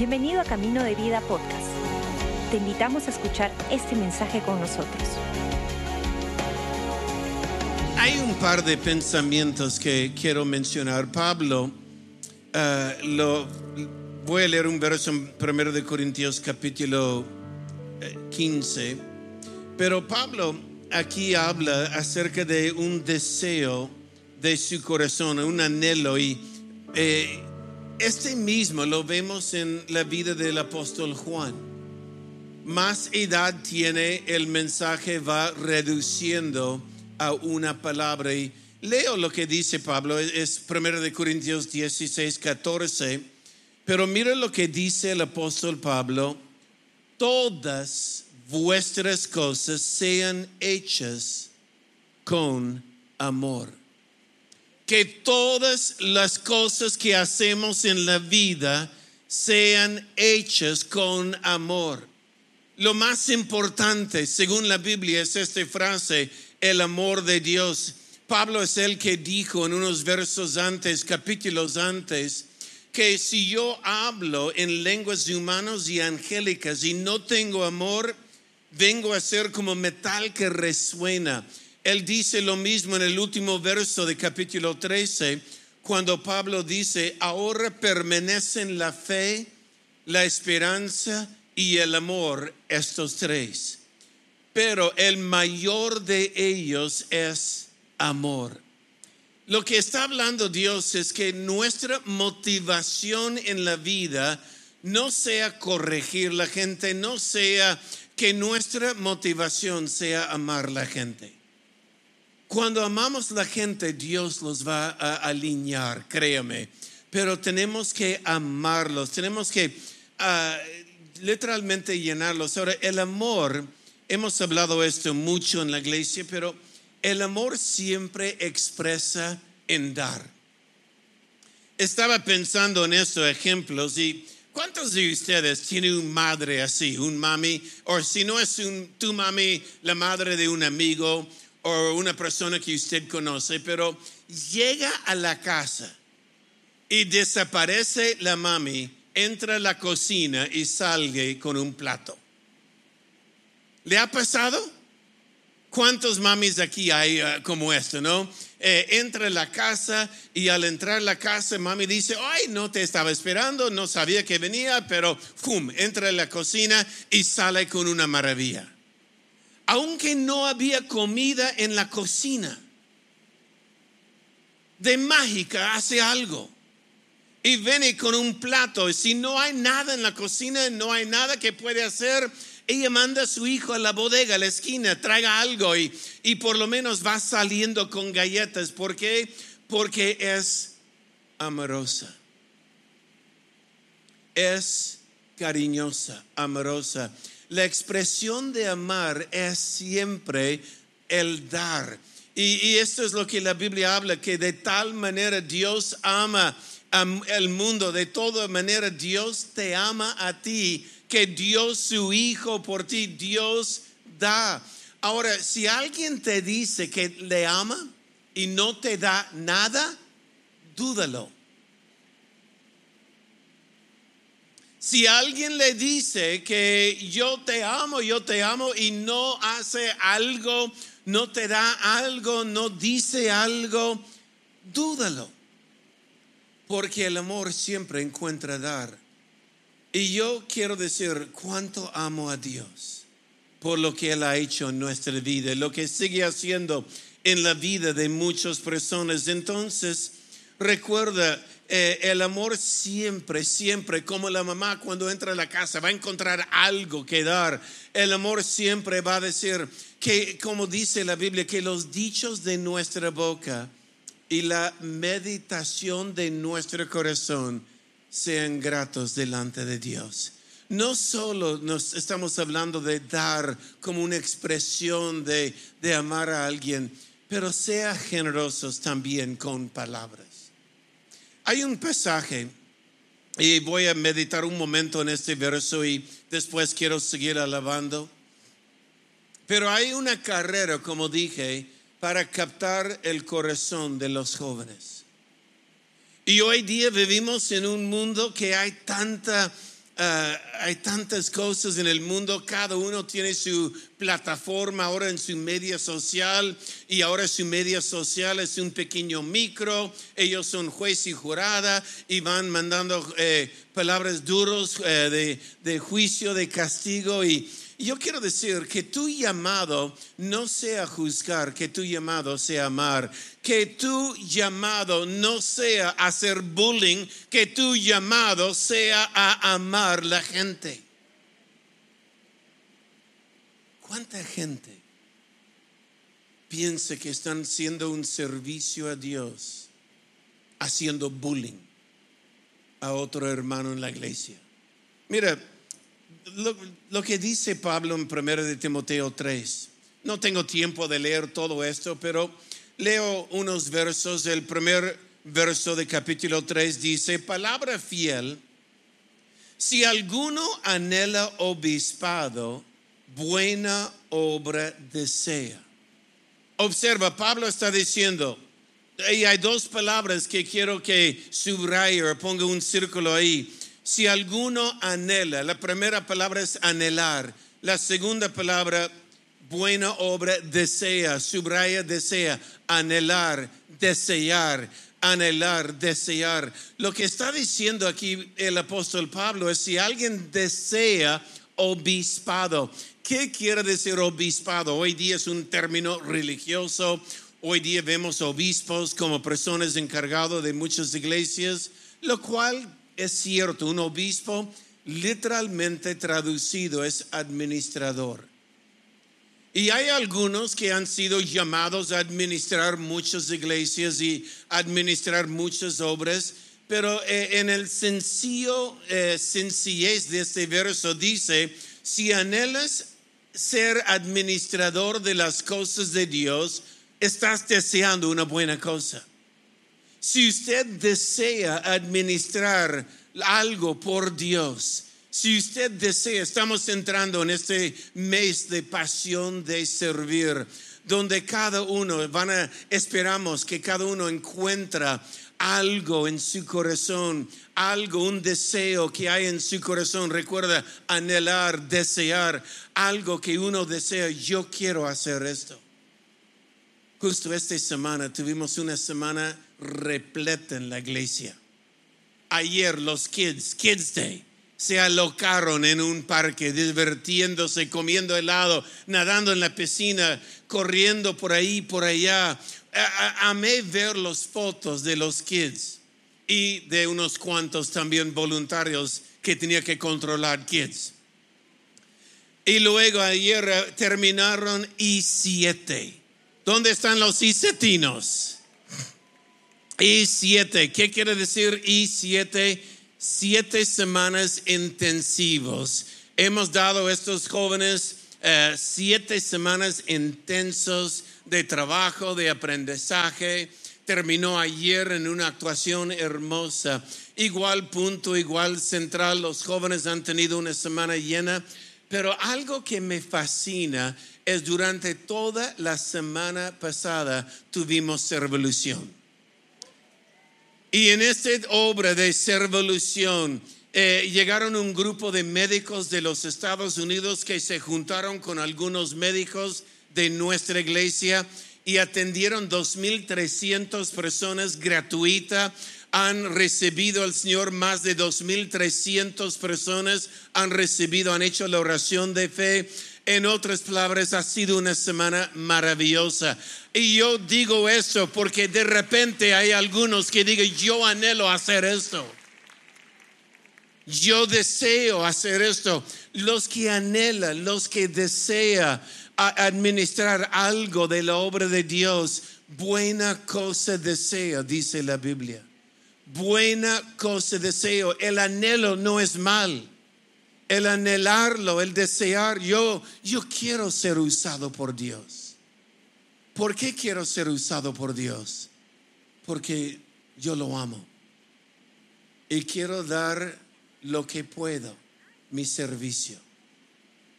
Bienvenido a Camino de Vida Podcast. Te invitamos a escuchar este mensaje con nosotros. Hay un par de pensamientos que quiero mencionar. Pablo, eh, lo, voy a leer un verso en 1 de Corintios capítulo eh, 15, pero Pablo aquí habla acerca de un deseo de su corazón, un anhelo y eh, este mismo lo vemos en la vida del apóstol Juan. Más edad tiene, el mensaje va reduciendo a una palabra. Y leo lo que dice Pablo, es 1 de Corintios 16, 14. Pero mira lo que dice el apóstol Pablo, todas vuestras cosas sean hechas con amor que todas las cosas que hacemos en la vida sean hechas con amor. Lo más importante, según la Biblia, es esta frase, el amor de Dios. Pablo es el que dijo en unos versos antes, capítulos antes, que si yo hablo en lenguas humanas y angélicas y no tengo amor, vengo a ser como metal que resuena. Él dice lo mismo en el último verso de capítulo 13, cuando Pablo dice, ahora permanecen la fe, la esperanza y el amor, estos tres. Pero el mayor de ellos es amor. Lo que está hablando Dios es que nuestra motivación en la vida no sea corregir la gente, no sea que nuestra motivación sea amar la gente. Cuando amamos la gente, Dios los va a alinear, créame. Pero tenemos que amarlos, tenemos que uh, literalmente llenarlos. Ahora, el amor, hemos hablado esto mucho en la iglesia, pero el amor siempre expresa en dar. Estaba pensando en estos ejemplos y ¿cuántos de ustedes tienen un madre así, un mami? O si no es un, tu mami, la madre de un amigo o una persona que usted conoce, pero llega a la casa y desaparece la mami, entra a la cocina y salga con un plato. ¿Le ha pasado? ¿Cuántos mamis aquí hay uh, como esto, no? Eh, entra a la casa y al entrar a la casa, mami dice, ay, no te estaba esperando, no sabía que venía, pero, ¡fum!, entra a la cocina y sale con una maravilla aunque no había comida en la cocina. De mágica hace algo. Y viene con un plato. Y si no hay nada en la cocina, no hay nada que puede hacer, ella manda a su hijo a la bodega, a la esquina, traiga algo y, y por lo menos va saliendo con galletas. ¿Por qué? Porque es amorosa. Es cariñosa, amorosa. La expresión de amar es siempre el dar. Y, esto es lo que la Biblia habla, que de tal manera Dios ama al mundo, de toda manera Dios te ama a ti, que Dios su Hijo por ti, Dios da. Ahora, si alguien te dice que le ama y no te da nada, dúdalo. Si alguien le dice que yo te amo, yo te amo y no hace algo, no te da algo, no dice algo, dúdalo. Porque el amor siempre encuentra dar. Y yo quiero decir cuánto amo a Dios por lo que Él ha hecho en nuestra vida, lo que sigue haciendo en la vida de muchas personas. Entonces, recuerda, eh, el amor siempre, siempre, como la mamá cuando entra a la casa va a encontrar algo que dar. El amor siempre va a decir que, como dice la Biblia, que los dichos de nuestra boca y la meditación de nuestro corazón sean gratos delante de Dios. No solo nos estamos hablando de dar como una expresión de, de amar a alguien, pero sea generosos también con palabras. Hay un pasaje y voy a meditar un momento en este verso y después quiero seguir alabando. Pero hay una carrera, como dije, para captar el corazón de los jóvenes. Y hoy día vivimos en un mundo que hay tanta Ah, hay tantas cosas en el mundo, cada uno tiene su plataforma ahora en su media social y ahora su media social es un pequeño micro, ellos son juez y jurada y van mandando eh, palabras duros eh, de, de juicio, de castigo y yo quiero decir que tu llamado no sea juzgar, que tu llamado sea amar, que tu llamado no sea hacer bullying, que tu llamado sea a amar la gente. ¿Cuánta gente piensa que están haciendo un servicio a Dios haciendo bullying a otro hermano en la iglesia? Mira, lo, que dice Pablo en 1 de Timoteo 3. No tengo tiempo de leer todo esto, pero leo unos versos. El primer verso de capítulo 3 dice, palabra fiel, si alguno anhela obispado, buena obra desea. Observa, Pablo está diciendo, y hay dos palabras que quiero que subraye o ponga un círculo ahí si alguno anhela, la primera palabra es anhelar, la segunda palabra, buena obra, desea, subraya, desea, anhelar, desear, anhelar, desear. Lo que está diciendo aquí el apóstol Pablo es si alguien desea obispado. ¿Qué quiere decir obispado? Hoy día es un término religioso. Hoy día vemos obispos como personas encargadas de muchas iglesias, lo cual es cierto, un obispo literalmente traducido es administrador. Y hay algunos que han sido llamados a administrar muchas iglesias y administrar muchas obras, pero eh, en el sencillo eh, sencillez de este verso dice, si anhelas ser administrador de las cosas de Dios, estás deseando una buena cosa. Si usted desea administrar algo por Dios, si usted desea, estamos entrando en este mes de pasión de servir, donde cada uno van a, esperamos que cada uno encuentra algo en su corazón, algo, un deseo que hay en su corazón. Recuerda, anhelar, desear, algo que uno desea, yo quiero hacer esto. Justo esta semana tuvimos una semana repleta en la iglesia. Ayer los kids, Kids Day, se alocaron en un parque, divirtiéndose, comiendo helado, nadando en la piscina, corriendo por ahí, por allá. Amé ver las fotos de los kids y de unos cuantos también voluntarios que tenía que controlar kids. Y luego ayer terminaron y siete ¿Dónde están los isetinos? Y siete, ¿qué quiere decir y siete? Siete semanas intensivos. Hemos dado a estos jóvenes eh, siete semanas intensos de trabajo, de aprendizaje. Terminó ayer en una actuación hermosa. Igual punto, igual central. Los jóvenes han tenido una semana llena. Pero algo que me fascina es durante toda la semana pasada tuvimos revolución. Y en esta obra de revolución eh, llegaron un grupo de médicos de los Estados Unidos que se juntaron con algunos médicos de nuestra iglesia y atendieron 2.300 personas gratuita. Han recibido al Señor más de 2.300 personas, han recibido, han hecho la oración de fe en otras palabras, ha sido una semana maravillosa. Y yo digo esto porque de repente hay algunos que digan, yo anhelo hacer esto. Yo deseo hacer esto. Los que anhelan, los que desean administrar algo de la obra de Dios, buena cosa deseo, dice la Biblia. Buena cosa deseo. El anhelo no es mal el anhelarlo, el desear, yo, yo quiero ser usado por Dios. ¿Por qué quiero ser usado por Dios? Porque yo lo amo. Y quiero dar lo que puedo, mi servicio.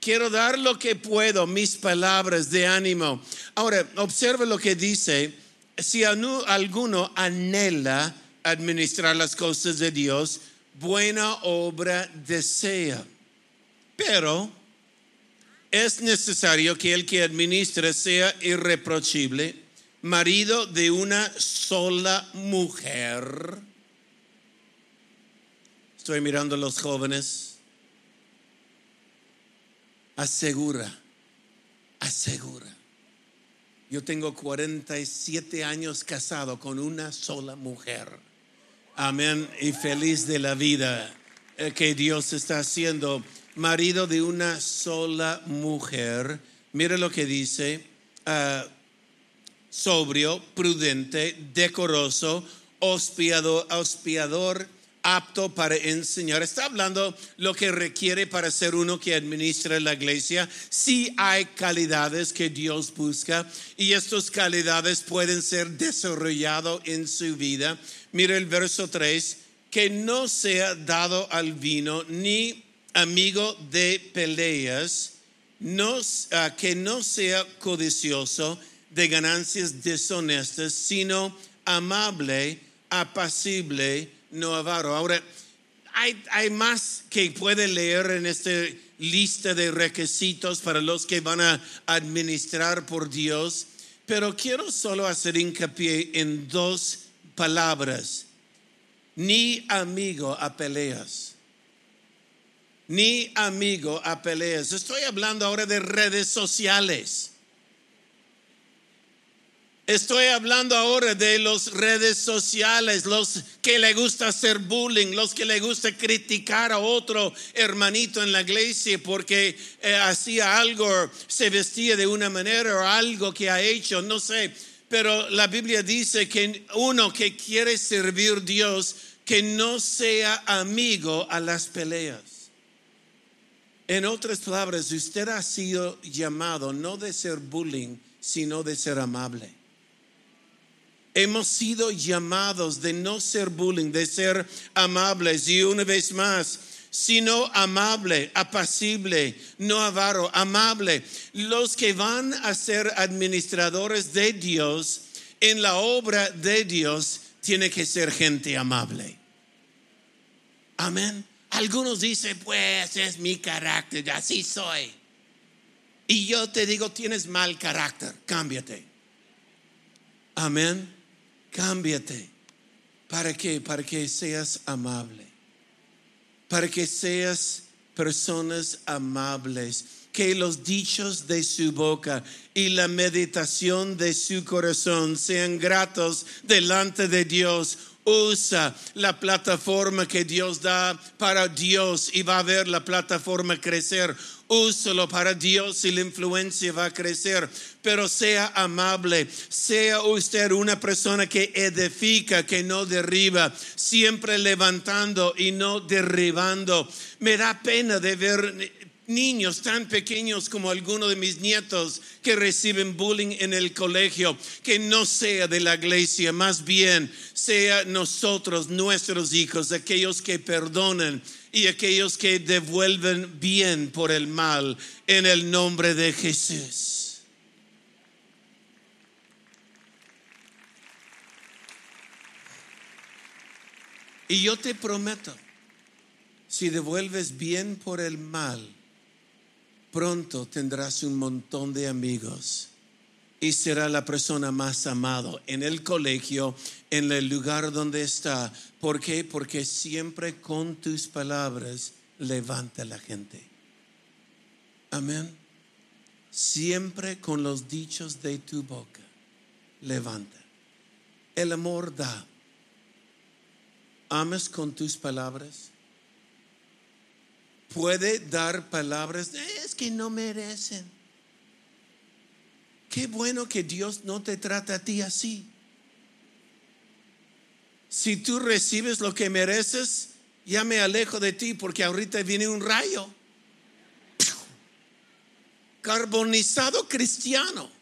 Quiero dar lo que puedo, mis palabras de ánimo. Ahora, observe lo que dice. Si alguno anhela administrar las cosas de Dios, buena obra desea. Pero es necesario que el que administra sea irreprochable, marido de una sola mujer. Estoy mirando a los jóvenes. Asegura, asegura. Yo tengo 47 años casado con una sola mujer. Amén. Y feliz de la vida eh, que Dios está haciendo. Marido de una sola mujer. Mire lo que dice. Ah, sobrio, prudente, decoroso, hospiador, hospiador apto para enseñar. Está hablando lo que requiere para ser uno que administra la iglesia. Sí hay calidades que Dios busca y estas calidades pueden ser desarrolladas en su vida. Mira el verso 3, que no sea dado al vino ni amigo de peleas, ah, que no sea codicioso de ganancias deshonestas, sino amable, apacible, no avaro. Ahora, hay, hay más que puede leer en esta lista de requisitos para los que van a administrar por Dios, pero quiero solo hacer hincapié en dos palabras. Ni amigo a peleas. Ni amigo a peleas. Estoy hablando ahora de redes sociales. Estoy hablando ahora de las redes sociales, los que le gusta hacer bullying, los que le gusta criticar a otro hermanito en la iglesia porque eh, hacía algo, se vestía de una manera o algo que ha hecho, no sé. Pero la Biblia dice que uno que quiere servir a Dios, que no sea amigo a las peleas. En otras palabras, usted ha sido llamado no de ser bullying, sino de ser amable. Hemos sido llamados de no ser bullying, de ser amables. Y una vez más, sino amable, apacible, no avaro, amable. Los que van a ser administradores de Dios en la obra de Dios tiene que ser gente amable. Amén. Algunos dicen, pues es mi carácter, así soy. Y yo te digo, tienes mal carácter, cámbiate. Amén. Cámbiate. ¿Para qué? Para que seas amable. Para que seas personas amables. Que los dichos de su boca y la meditación de su corazón sean gratos delante de Dios usa la plataforma que Dios da para Dios y va a ver la plataforma crecer. Úsalo para Dios y la influencia va a crecer. Pero sea amable, sea usted una persona que edifica, que no derriba, siempre levantando y no derribando. Me da pena de ver niños tan pequeños como algunos de mis nietos que reciben bullying en el colegio, que no sea de la iglesia, más bien sea nosotros, nuestros hijos, aquellos que perdonan y aquellos que devuelven bien por el mal en el nombre de Jesús. Y yo te prometo, si devuelves bien por el mal, pronto tendrás un montón de amigos y será la persona más amado en el colegio, en el lugar donde está. ¿Por qué? Porque siempre con tus palabras levanta la gente. Amén. Siempre con los dichos de tu boca levanta. El amor da. ¿Amas con tus palabras? Puede dar palabras, es que no merecen. Qué bueno que Dios no te trata a ti así. Si tú recibes lo que mereces, ya me alejo de ti porque ahorita viene un rayo. Carbonizado cristiano.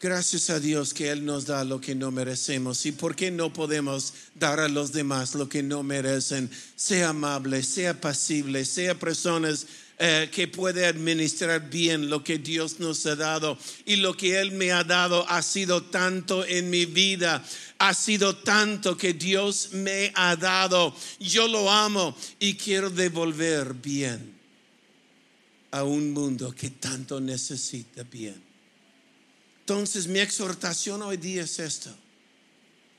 Gracias a Dios que Él nos da lo que no merecemos. ¿Y por qué no podemos dar a los demás lo que no merecen? Sea amable, sea pasible, sea personas eh, que puede administrar bien lo que Dios nos ha dado. Y lo que Él me ha dado ha sido tanto en mi vida. Ha sido tanto que Dios me ha dado. Yo lo amo y quiero devolver bien a un mundo que tanto necesita bien. Entonces mi exhortación hoy día es esto.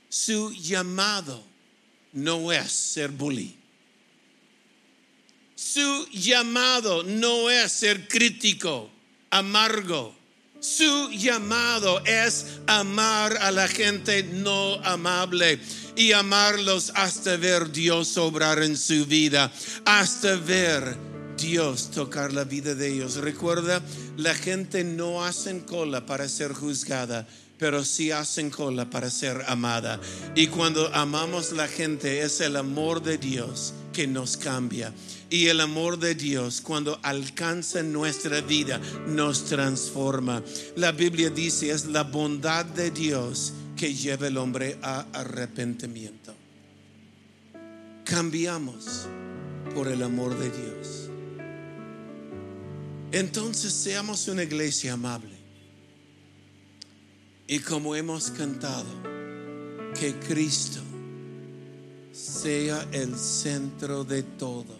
Su llamado no es ser bully. Su llamado no es ser crítico, amargo. Su llamado es amar a la gente no amable y amarlos hasta ver Dios obrar en su vida, hasta ver Dios tocar la vida de ellos. Recuerda, la gente no hace cola para ser juzgada, pero sí hacen cola para ser amada. Y cuando amamos la gente es el amor de Dios que nos cambia. Y el amor de Dios cuando alcanza nuestra vida nos transforma. La Biblia dice es la bondad de Dios que lleva el hombre a arrepentimiento. Cambiamos por el amor de Dios. Entonces seamos una iglesia amable. Y como hemos cantado, que Cristo sea el centro de todo.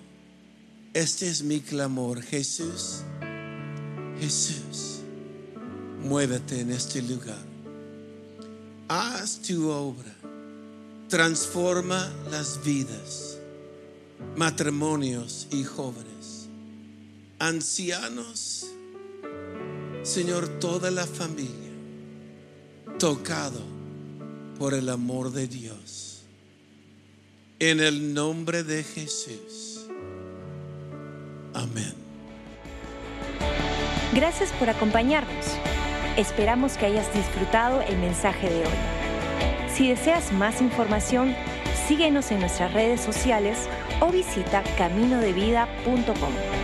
Este es mi clamor, Jesús. Jesús, muévete en este lugar. Haz tu obra. Transforma las vidas, matrimonios y jóvenes, ancianos, Señor, toda la familia, tocado por el amor de Dios. En el nombre de Jesús. Amén. Gracias por acompañarnos. Esperamos que hayas disfrutado el mensaje de hoy. Si deseas más información, síguenos en nuestras redes sociales o visita caminodevida.com.